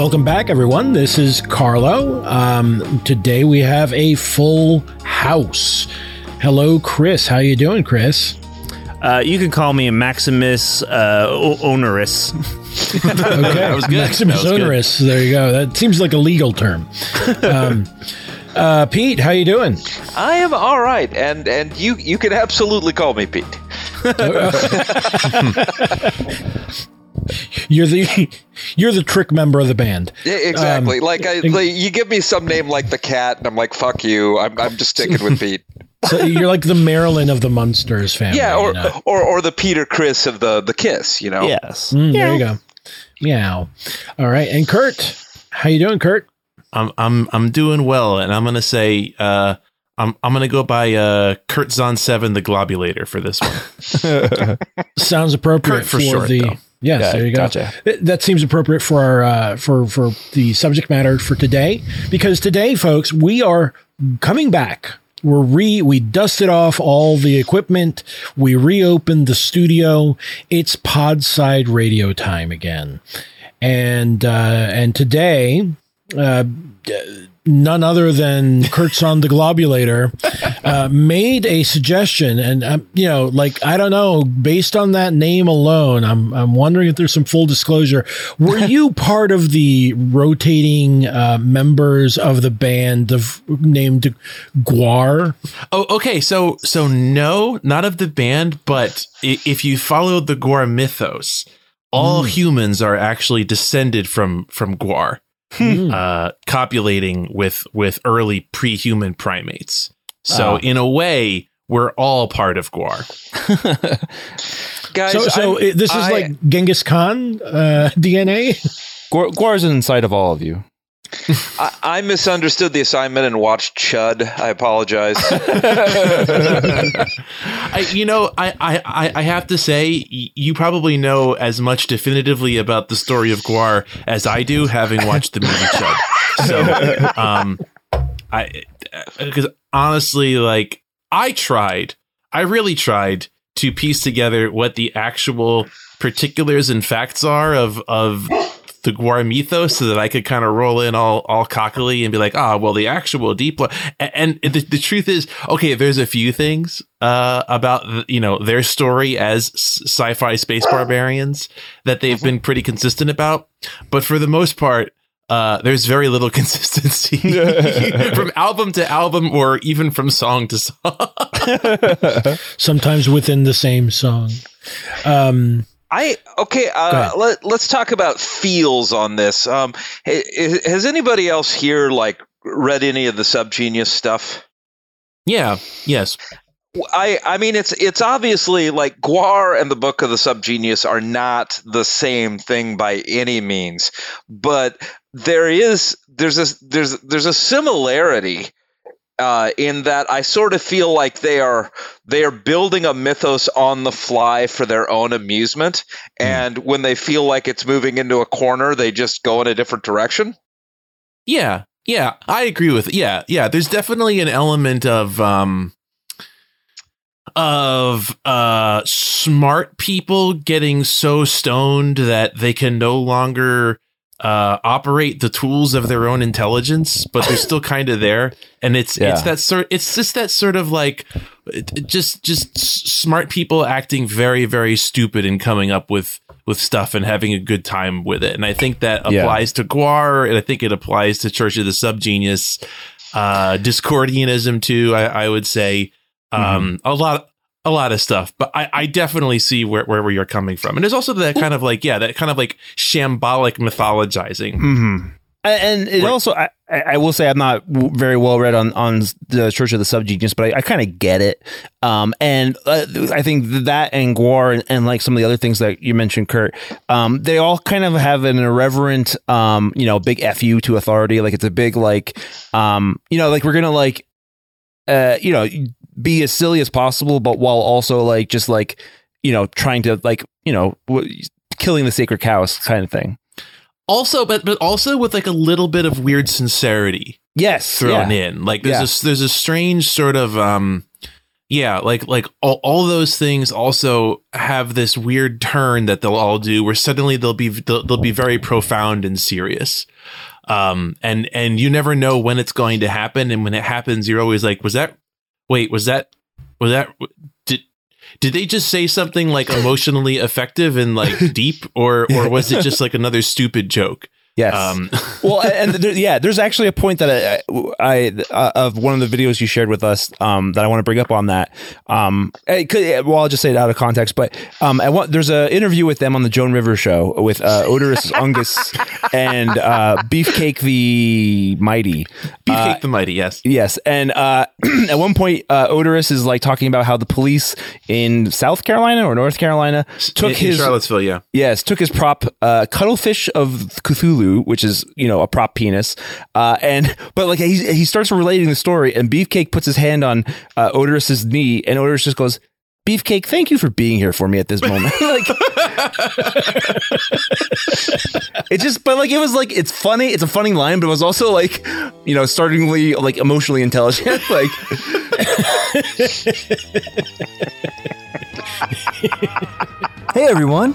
Welcome back, everyone. This is Carlo. Um, today we have a full house. Hello, Chris. How you doing, Chris? Uh, you can call me Maximus uh, o- Onerous. Okay, That was good. Maximus That was good. Onerous. There you go. That seems like a legal term. Um, uh, Pete, how are you doing? I am all right, and and you you can absolutely call me Pete. You're the you're the trick member of the band. Yeah, exactly. Um, like, I, like you give me some name like the cat, and I'm like, fuck you. I'm I'm just sticking with Pete. So you're like the Marilyn of the Munsters family. Yeah, or you know? or or the Peter Criss of the the Kiss. You know. Yes. Mm, there you go. Meow. All right, and Kurt, how you doing, Kurt? I'm I'm I'm doing well, and I'm gonna say uh, I'm I'm gonna go by uh, Kurt Zon Seven, the Globulator for this one. Sounds appropriate Kurt for short, the. though. Yes, Yeah, there you go. gotcha. That seems appropriate for our uh, for for the subject matter for today, because today, folks, we are coming back. We're re we dusted off all the equipment. We reopened the studio. It's Podside Radio time again, and uh, and today. Uh, none other than Kurtzon the Globulator uh, made a suggestion, and um, you know, like I don't know, based on that name alone, I'm I'm wondering if there's some full disclosure. Were you part of the rotating uh, members of the band of named GWAR? oh, okay. So so no, not of the band, but if you follow the GWAR mythos, all humans are actually descended from from GWAR, Hmm. uh, copulating with with early pre-human primates. So Ah. in a way, we're all part of GWAR. Guys, So so I'm- it- this is I- like Genghis Khan uh, DNA. GWAR, GWAR's inside of all of you. I, I misunderstood the assignment and watched Chud. I apologize. I, you know, I, I, I- have to say, you probably know as much definitively about the story of GWAR as I do, having watched the movie Chud. So, um, I, because honestly, like, I tried, I really tried to piece together what the actual particulars and facts are of, of the GWAR mythos so that I could kind of roll in all, all cockily and be like, ah, well, the actual deep, lo-. A- and the, the truth is, okay, there's a few things, uh, about, you know, their story as sci-fi space barbarians that they've been pretty consistent about. But for the most part, uh, there's very little consistency from album to album or even from song to song. sometimes within the same song. Um, I okay. Uh, let let's talk about feels on this. Um, ha- ha- has anybody else here like read any of the Subgenius stuff? yeah. Yes. I I mean it's it's obviously like GWAR and the Book of the Subgenius are not the same thing by any means, but there is there's a there's there's a similarity uh, in that I sort of feel like they are they are building a mythos on the fly for their own amusement, and when they feel like it's moving into a corner, they just go in a different direction. Yeah, yeah, I agree with. Yeah, yeah. There's definitely an element of um of uh smart people getting so stoned that they can no longer uh operate the tools of their own intelligence but they're still kind of there. And it's it's that sort it's just that sort of like just just smart people acting very very stupid and coming up with with stuff and having a good time with it. And i think that Yeah. applies to GWAR and i think it applies to church of the subgenius uh discordianism too i, I would say. Um a lot a lot of stuff but i i definitely see where where you're coming from and there's also that kind of like yeah that kind of like shambolic mythologizing Mm-hmm. And it Right. also, I, I I will say, I'm not very well read on on the Church of the Subgenius, but I, I kind of get it. Um, and uh, I think that and GWAR and, and like some of the other things that you mentioned, Kurt, um, they all kind of have an irreverent, um, you know, big fu to authority. Like it's a big like, um, you know, like we're gonna like, uh, you know, be as silly as possible, but while also like just like, you know, trying to like, you know, w- killing the sacred cows kind of thing. also but but also with like a little bit of weird sincerity Yes, thrown yeah. in like there's Yeah. a there's a strange sort of um yeah, like like all, all those things also have this weird turn that they'll all do where suddenly they'll be they'll, they'll be very profound and serious. Um and and you never know when it's going to happen and when it happens you're always like was that wait, was that was that did did they just say something like emotionally effective and like deep or or was it just like another stupid joke? Yes. Um well, and there, yeah, there's actually a point that I, I uh, of one of the videos you shared with us um, that I want to bring up on that. Um, it could, well, I'll just say it out of context, but um, I want, there's an interview with them on the Joan Rivers show with uh, Oderus Ungus and uh, Beefcake the Mighty. Beefcake Uh, the Mighty, yes. Yes, and uh, at one point, uh, Oderus is like talking about how the police in South Carolina or North Carolina took in, his in Charlottesville, yeah. Yes, took his prop, uh, cuttlefish of Cthulhu, which is you know a prop penis, uh, and but like he he starts relating the story, and Beefcake puts his hand on uh, Oderus's knee, and Oderus just goes, "Beefcake, thank you for being here for me at this moment." like it just, but like it was like it's funny, it's a funny line, but it was also like you know startlingly like emotionally intelligent, like. Hey everyone!